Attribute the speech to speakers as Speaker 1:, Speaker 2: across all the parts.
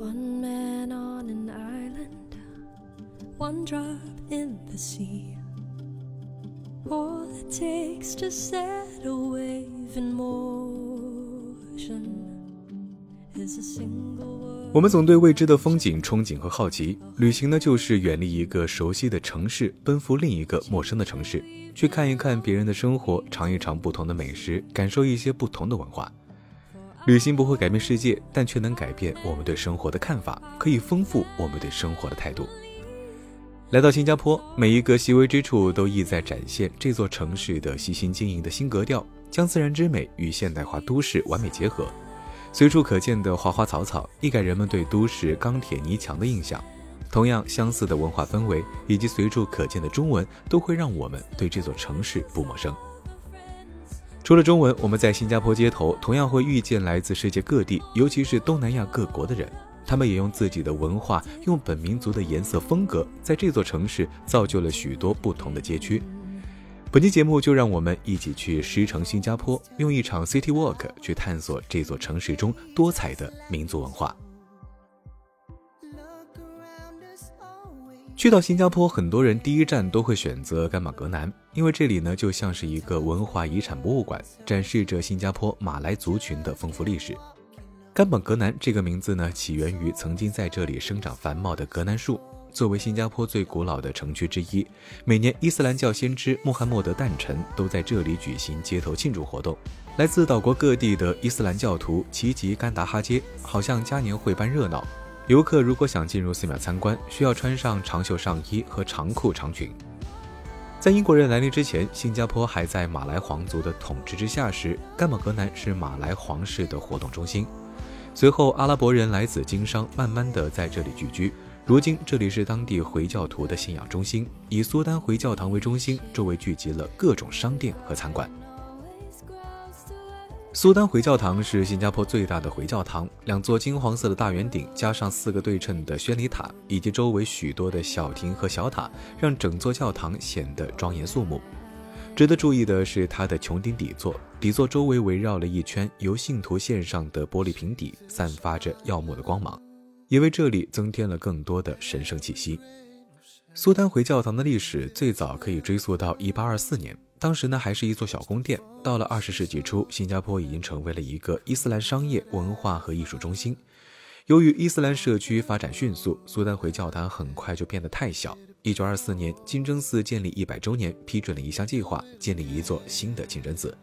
Speaker 1: One man on an island, one drop in the sea. All it takes to set a wave in motion is a single word.
Speaker 2: 我们总对未知的风景憧憬和好奇，旅行呢就是远离一个熟悉的城市，奔赴另一个陌生的城市，去看一看别人的生活，尝一尝不同的美食，感受一些不同的文化。旅行不会改变世界，但却能改变我们对生活的看法，可以丰富我们对生活的态度。来到新加坡，每一个细微之处都意在展现这座城市的细心经营的新格调，将自然之美与现代化都市完美结合。随处可见的花花草草，一改人们对都市钢铁泥墙的印象。同样相似的文化氛围以及随处可见的中文，都会让我们对这座城市不陌生。除了中文，我们在新加坡街头同样会遇见来自世界各地，尤其是东南亚各国的人。他们也用自己的文化，用本民族的颜色风格，在这座城市造就了许多不同的街区。本期节目就让我们一起去狮城新加坡，用一场 City Walk 去探索这座城市中多彩的民族文化。去到新加坡，很多人第一站都会选择甘榜格南，因为这里呢就像是一个文化遗产博物馆，展示着新加坡马来族群的丰富历史。甘榜格南这个名字呢，起源于曾经在这里生长繁茂的格南树。作为新加坡最古老的城区之一，每年伊斯兰教先知穆罕默德诞辰都在这里举行街头庆祝活动。来自岛国各地的伊斯兰教徒齐集甘达哈街，好像嘉年会般热闹。游客如果想进入寺庙参观，需要穿上长袖上衣和长裤长裙。在英国人来临之前，新加坡还在马来皇族的统治之下时，甘榜格南是马来皇室的活动中心。随后，阿拉伯人来此经商，慢慢的在这里聚居。如今，这里是当地回教徒的信仰中心，以苏丹回教堂为中心，周围聚集了各种商店和餐馆。苏丹回教堂是新加坡最大的回教堂，两座金黄色的大圆顶，加上四个对称的宣礼塔，以及周围许多的小亭和小塔，让整座教堂显得庄严肃穆。值得注意的是，它的穹顶底座，底座周围围绕了一圈由信徒献上的玻璃瓶底，散发着耀目的光芒，也为这里增添了更多的神圣气息。苏丹回教堂的历史最早可以追溯到1824年。当时呢，还是一座小宫殿。到了二十世纪初，新加坡已经成为了一个伊斯兰商业、文化和艺术中心。由于伊斯兰社区发展迅速，苏丹回教堂很快就变得太小。一九二四年，清真寺建立一百周年，批准了一项计划，建立一座新的清真寺。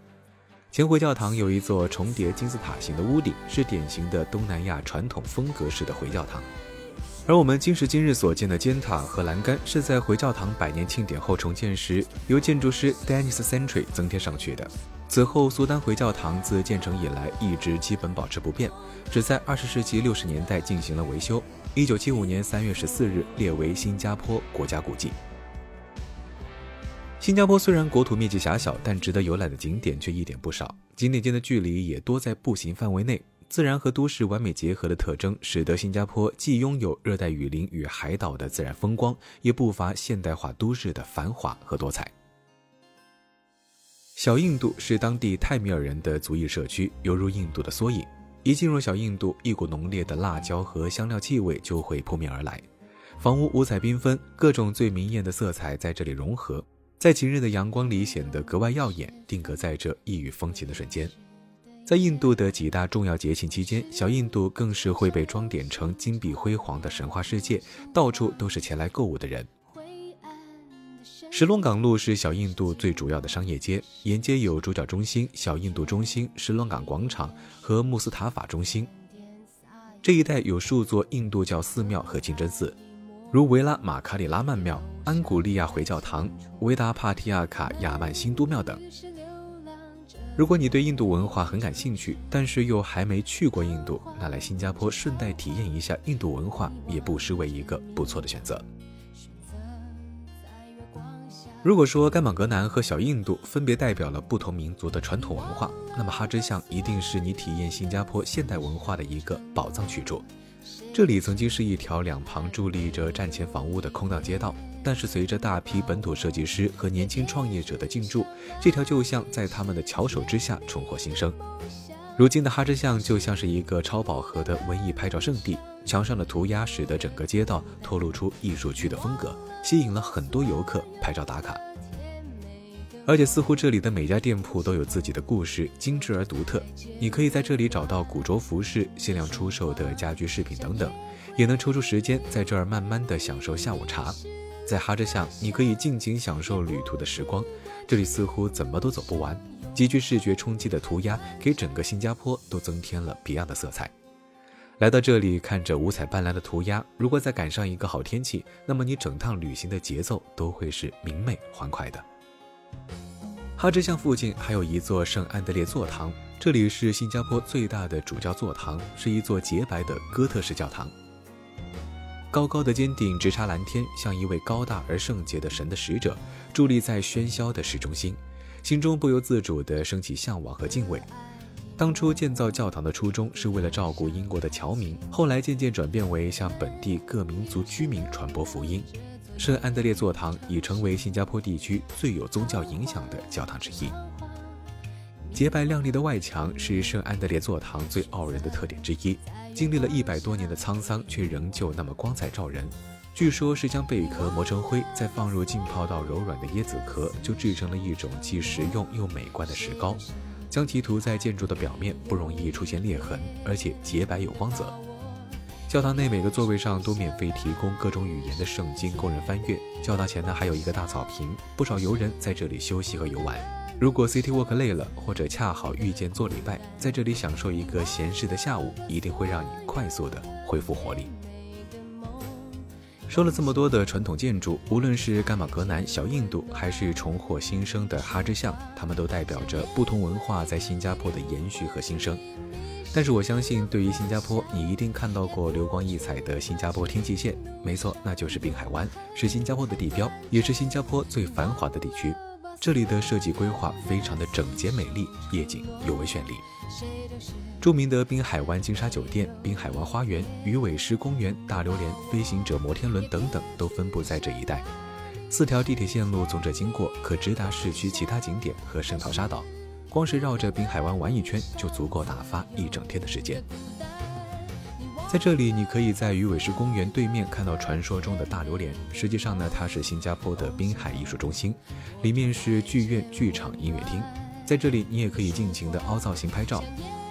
Speaker 2: 前回教堂有一座重叠金字塔形的屋顶，是典型的东南亚传统风格式的回教堂。而我们今时今日所见的尖塔和栏杆，是在回教堂百年庆典后重建时，由建筑师 Dennis Century 增添上去的。此后，苏丹回教堂自建成以来一直基本保持不变，只在二十世纪六十年代进行了维修。一九七五年三月十四日列为新加坡国家古迹。新加坡虽然国土面积狭小，但值得游览的景点却一点不少，景点间的距离也多在步行范围内。自然和都市完美结合的特征，使得新加坡既拥有热带雨林与海岛的自然风光，也不乏现代化都市的繁华和多彩。小印度是当地泰米尔人的族裔社区，犹如印度的缩影。一进入小印度，一股浓烈的辣椒和香料气味就会扑面而来。房屋五彩缤纷，各种最明艳的色彩在这里融合，在晴日的阳光里显得格外耀眼，定格在这异域风情的瞬间。在印度的几大重要节庆期间，小印度更是会被装点成金碧辉煌的神话世界，到处都是前来购物的人。石龙港路是小印度最主要的商业街，沿街有主角中心、小印度中心、石龙港广场和穆斯塔法中心。这一带有数座印度教寺庙和清真寺，如维拉马卡里拉曼庙、安古利亚回教堂、维达帕提亚卡亚曼新都庙等。如果你对印度文化很感兴趣，但是又还没去过印度，那来新加坡顺带体验一下印度文化，也不失为一个不错的选择。如果说甘榜格南和小印度分别代表了不同民族的传统文化，那么哈芝巷一定是你体验新加坡现代文化的一个宝藏去处。这里曾经是一条两旁伫立着战前房屋的空荡街道。但是随着大批本土设计师和年轻创业者的进驻，这条旧巷在他们的巧手之下重获新生。如今的哈芝巷就像是一个超饱和的文艺拍照圣地，墙上的涂鸦使得整个街道透露出艺术区的风格，吸引了很多游客拍照打卡。而且似乎这里的每家店铺都有自己的故事，精致而独特。你可以在这里找到古着服饰、限量出售的家居饰品等等，也能抽出时间在这儿慢慢的享受下午茶。在哈芝巷，你可以尽情享受旅途的时光。这里似乎怎么都走不完，极具视觉冲击的涂鸦给整个新加坡都增添了别样的色彩。来到这里，看着五彩斑斓的涂鸦，如果再赶上一个好天气，那么你整趟旅行的节奏都会是明媚欢快的。哈芝巷附近还有一座圣安德烈座堂，这里是新加坡最大的主教座堂，是一座洁白的哥特式教堂。高高的尖顶直插蓝天，像一位高大而圣洁的神的使者，伫立在喧嚣的市中心，心中不由自主地升起向往和敬畏。当初建造教堂的初衷是为了照顾英国的侨民，后来渐渐转变为向本地各民族居民传播福音。圣安德烈座堂已成为新加坡地区最有宗教影响的教堂之一。洁白亮丽的外墙是圣安德烈座堂最傲人的特点之一，经历了一百多年的沧桑，却仍旧那么光彩照人。据说是将贝壳磨成灰，再放入浸泡到柔软的椰子壳，就制成了一种既实用又美观的石膏。将其涂在建筑的表面，不容易出现裂痕，而且洁白有光泽。教堂内每个座位上都免费提供各种语言的圣经供人翻阅。教堂前呢还有一个大草坪，不少游人在这里休息和游玩。如果 City Walk 累了，或者恰好遇见做礼拜，在这里享受一个闲适的下午，一定会让你快速的恢复活力。说了这么多的传统建筑，无论是甘马格南、小印度，还是重获新生的哈芝巷，它们都代表着不同文化在新加坡的延续和新生。但是我相信，对于新加坡，你一定看到过流光溢彩的新加坡天际线。没错，那就是滨海湾，是新加坡的地标，也是新加坡最繁华的地区。这里的设计规划非常的整洁美丽，夜景尤为绚丽。著名的滨海湾金沙酒店、滨海湾花园、鱼尾狮公园、大榴莲、飞行者摩天轮等等，都分布在这一带。四条地铁线路从这经过，可直达市区其他景点和圣淘沙岛。光是绕着滨海湾玩一圈，就足够打发一整天的时间。在这里，你可以在鱼尾狮公园对面看到传说中的大榴莲。实际上呢，它是新加坡的滨海艺术中心，里面是剧院、剧场、音乐厅。在这里，你也可以尽情的凹造型拍照，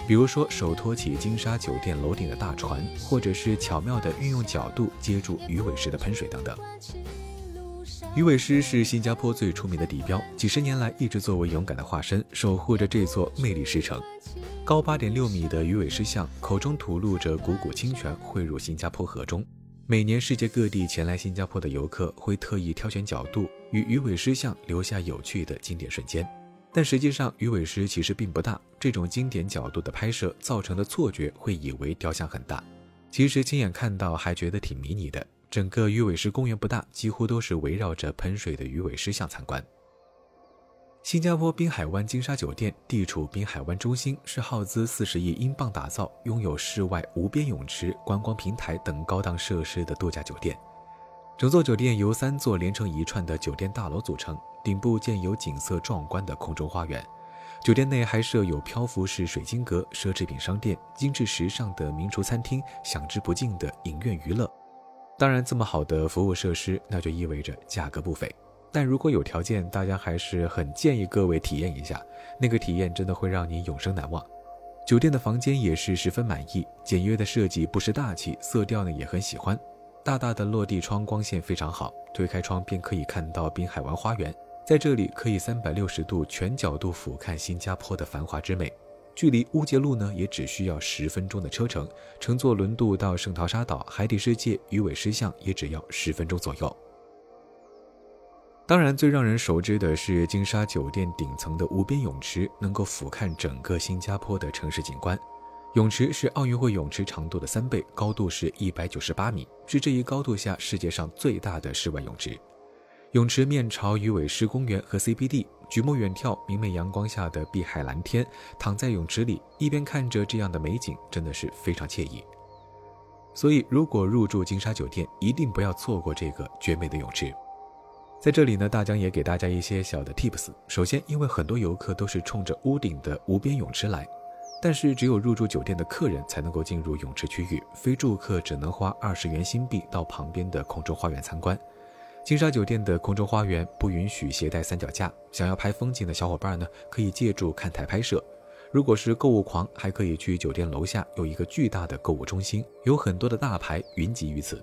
Speaker 2: 比如说手托起金沙酒店楼顶的大船，或者是巧妙的运用角度接住鱼尾狮的喷水等等。鱼尾狮是新加坡最出名的地标，几十年来一直作为勇敢的化身，守护着这座魅力狮城。高八点六米的鱼尾狮像，口中吐露着汩汩清泉汇入新加坡河中。每年世界各地前来新加坡的游客会特意挑选角度，与鱼尾狮像留下有趣的经典瞬间。但实际上，鱼尾狮其实并不大，这种经典角度的拍摄造成的错觉会以为雕像很大，其实亲眼看到还觉得挺迷你的。整个鱼尾狮公园不大，几乎都是围绕着喷水的鱼尾狮像参观。新加坡滨海湾金沙酒店地处滨海湾中心，是耗资四十亿英镑打造、拥有室外无边泳池、观光平台等高档设施的度假酒店。整座酒店由三座连成一串的酒店大楼组成，顶部建有景色壮观的空中花园。酒店内还设有漂浮式水晶阁、奢侈品商店、精致时尚的名厨餐厅、享之不尽的影院娱乐。当然，这么好的服务设施，那就意味着价格不菲。但如果有条件，大家还是很建议各位体验一下，那个体验真的会让你永生难忘。酒店的房间也是十分满意，简约的设计不失大气，色调呢也很喜欢。大大的落地窗，光线非常好，推开窗便可以看到滨海湾花园，在这里可以三百六十度全角度俯瞰新加坡的繁华之美。距离乌节路呢，也只需要十分钟的车程。乘坐轮渡到圣淘沙岛、海底世界、鱼尾狮像也只要十分钟左右。当然，最让人熟知的是金沙酒店顶层的无边泳池，能够俯瞰整个新加坡的城市景观。泳池是奥运会泳池长度的三倍，高度是一百九十八米，是这一高度下世界上最大的室外泳池。泳池面朝鱼尾狮公园和 CBD。举目远眺，明媚阳光下的碧海蓝天，躺在泳池里，一边看着这样的美景，真的是非常惬意。所以，如果入住金沙酒店，一定不要错过这个绝美的泳池。在这里呢，大江也给大家一些小的 tips。首先，因为很多游客都是冲着屋顶的无边泳池来，但是只有入住酒店的客人才能够进入泳池区域，非住客只能花二十元新币到旁边的空中花园参观。金沙酒店的空中花园不允许携带三脚架，想要拍风景的小伙伴呢，可以借助看台拍摄。如果是购物狂，还可以去酒店楼下有一个巨大的购物中心，有很多的大牌云集于此。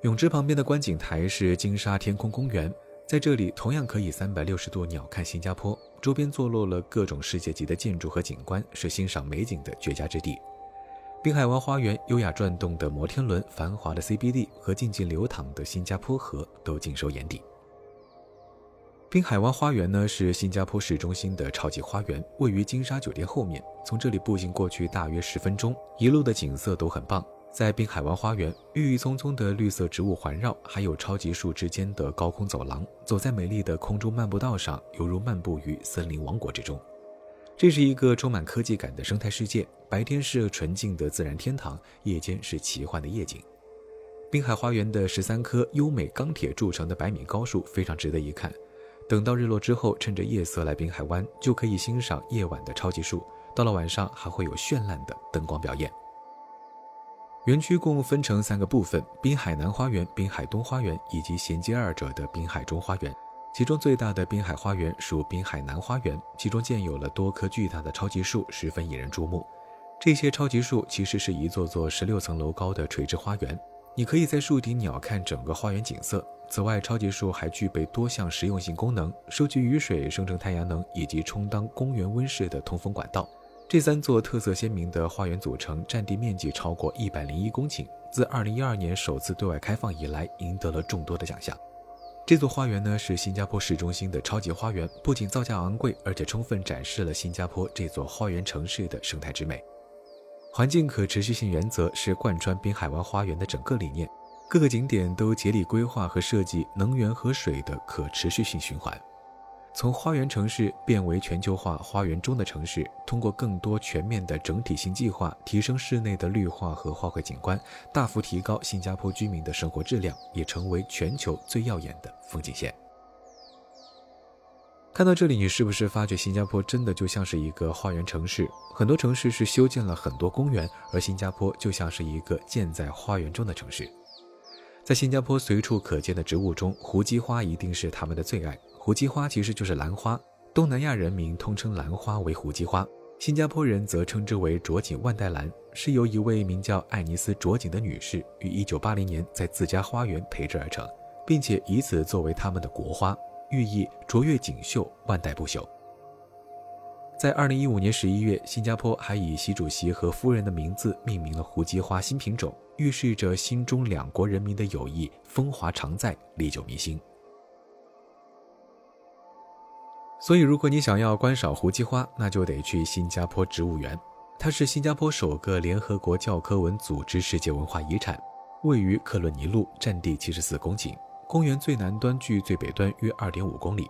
Speaker 2: 泳池旁边的观景台是金沙天空公园，在这里同样可以三百六十度鸟瞰新加坡，周边坐落了各种世界级的建筑和景观，是欣赏美景的绝佳之地。滨海湾花园优雅转动的摩天轮、繁华的 CBD 和静静流淌的新加坡河都尽收眼底。滨海湾花园呢是新加坡市中心的超级花园，位于金沙酒店后面，从这里步行过去大约十分钟，一路的景色都很棒。在滨海湾花园，郁郁葱葱的绿色植物环绕，还有超级树之间的高空走廊。走在美丽的空中漫步道上，犹如漫步于森林王国之中。这是一个充满科技感的生态世界，白天是纯净的自然天堂，夜间是奇幻的夜景。滨海花园的十三棵优美钢铁铸成的百米高树非常值得一看。等到日落之后，趁着夜色来滨海湾，就可以欣赏夜晚的超级树。到了晚上，还会有绚烂的灯光表演。园区共分成三个部分：滨海南花园、滨海东花园以及衔接二者的滨海中花园。其中最大的滨海花园属滨海南花园，其中建有了多棵巨大的超级树，十分引人注目。这些超级树其实是一座座十六层楼高的垂直花园，你可以在树顶鸟瞰整个花园景色。此外，超级树还具备多项实用性功能：收集雨水、生成太阳能，以及充当公园温室的通风管道。这三座特色鲜明的花园组成，占地面积超过一百零一公顷。自二零一二年首次对外开放以来，赢得了众多的奖项。这座花园呢，是新加坡市中心的超级花园，不仅造价昂贵，而且充分展示了新加坡这座花园城市的生态之美。环境可持续性原则是贯穿滨海湾花园的整个理念，各个景点都竭力规划和设计能源和水的可持续性循环。从花园城市变为全球化花园中的城市，通过更多全面的整体性计划，提升室内的绿化和花卉景观，大幅提高新加坡居民的生活质量，也成为全球最耀眼的风景线。看到这里，你是不是发觉新加坡真的就像是一个花园城市？很多城市是修建了很多公园，而新加坡就像是一个建在花园中的城市。在新加坡随处可见的植物中，胡姬花一定是他们的最爱。胡姬花其实就是兰花，东南亚人民通称兰花为胡姬花，新加坡人则称之为卓锦万代兰，是由一位名叫艾尼斯·卓锦的女士于1980年在自家花园培植而成，并且以此作为他们的国花，寓意卓越锦绣，万代不朽。在2015年11月，新加坡还以习主席和夫人的名字命名了胡姬花新品种，预示着新中两国人民的友谊风华常在，历久弥新。所以，如果你想要观赏胡姬花，那就得去新加坡植物园。它是新加坡首个联合国教科文组织世界文化遗产，位于克伦尼路，占地七十四公顷。公园最南端距最北端约二点五公里。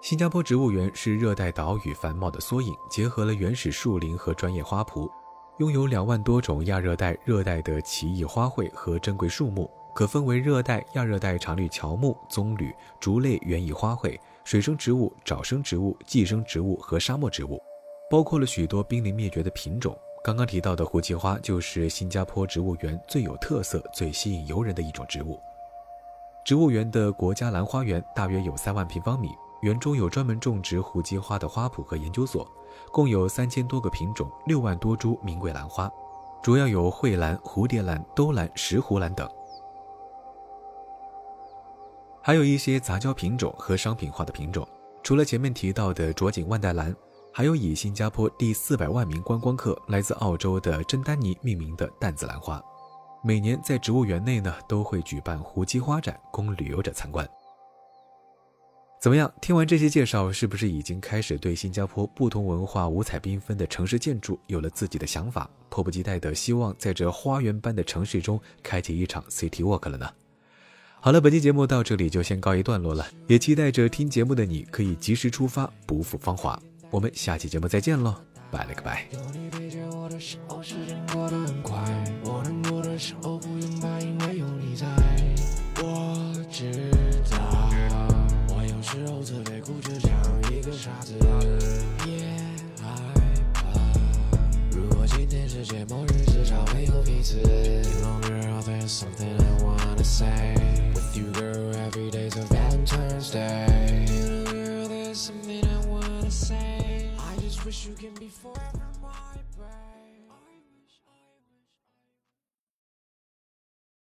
Speaker 2: 新加坡植物园是热带岛屿繁茂的缩影，结合了原始树林和专业花圃，拥有两万多种亚热带、热带的奇异花卉和珍贵树木，可分为热带、亚热带常绿乔木、棕榈、竹类园艺花卉。水生植物、沼生植物、寄生植物和沙漠植物，包括了许多濒临灭绝的品种。刚刚提到的胡姬花就是新加坡植物园最有特色、最吸引游人的一种植物。植物园的国家兰花园大约有三万平方米，园中有专门种植胡姬花的花圃和研究所，共有三千多个品种、六万多株名贵兰花，主要有蕙兰、蝴蝶兰、兜兰、石斛兰等。还有一些杂交品种和商品化的品种，除了前面提到的卓锦万代兰，还有以新加坡第四百万名观光客来自澳洲的珍丹尼命名的淡紫兰花。每年在植物园内呢，都会举办胡姬花展，供旅游者参观。怎么样？听完这些介绍，是不是已经开始对新加坡不同文化、五彩缤纷的城市建筑有了自己的想法？迫不及待的希望在这花园般的城市中开启一场 City Walk 了呢？好了，本期节目到这里就先告一段落了，也期待着听节目的你可以及时出发，不负芳华。我们下期节目再见喽，拜了个拜。